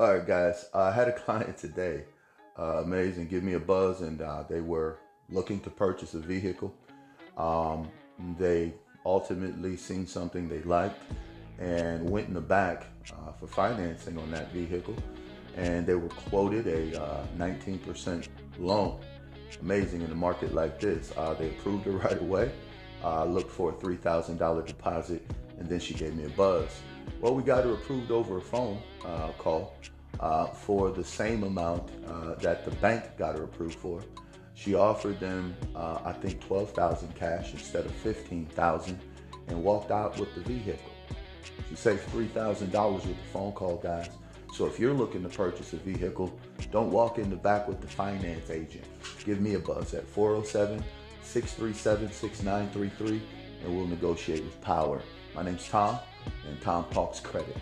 All right, guys. I had a client today, uh, amazing, give me a buzz, and uh, they were looking to purchase a vehicle. Um, they ultimately seen something they liked and went in the back uh, for financing on that vehicle, and they were quoted a 19% uh, loan. Amazing in a market like this. Uh, they approved it right away. Uh, looked for a $3,000 deposit, and then she gave me a buzz. Well, we got her approved over a phone uh, call uh, for the same amount uh, that the bank got her approved for. She offered them, uh, I think, 12,000 cash instead of 15,000, and walked out with the vehicle. She saved $3,000 with the phone call, guys. So if you're looking to purchase a vehicle, don't walk in the back with the finance agent. Give me a buzz at 407 637 6933 and we'll negotiate with power. My name's Tom, and Tom Parks Credit.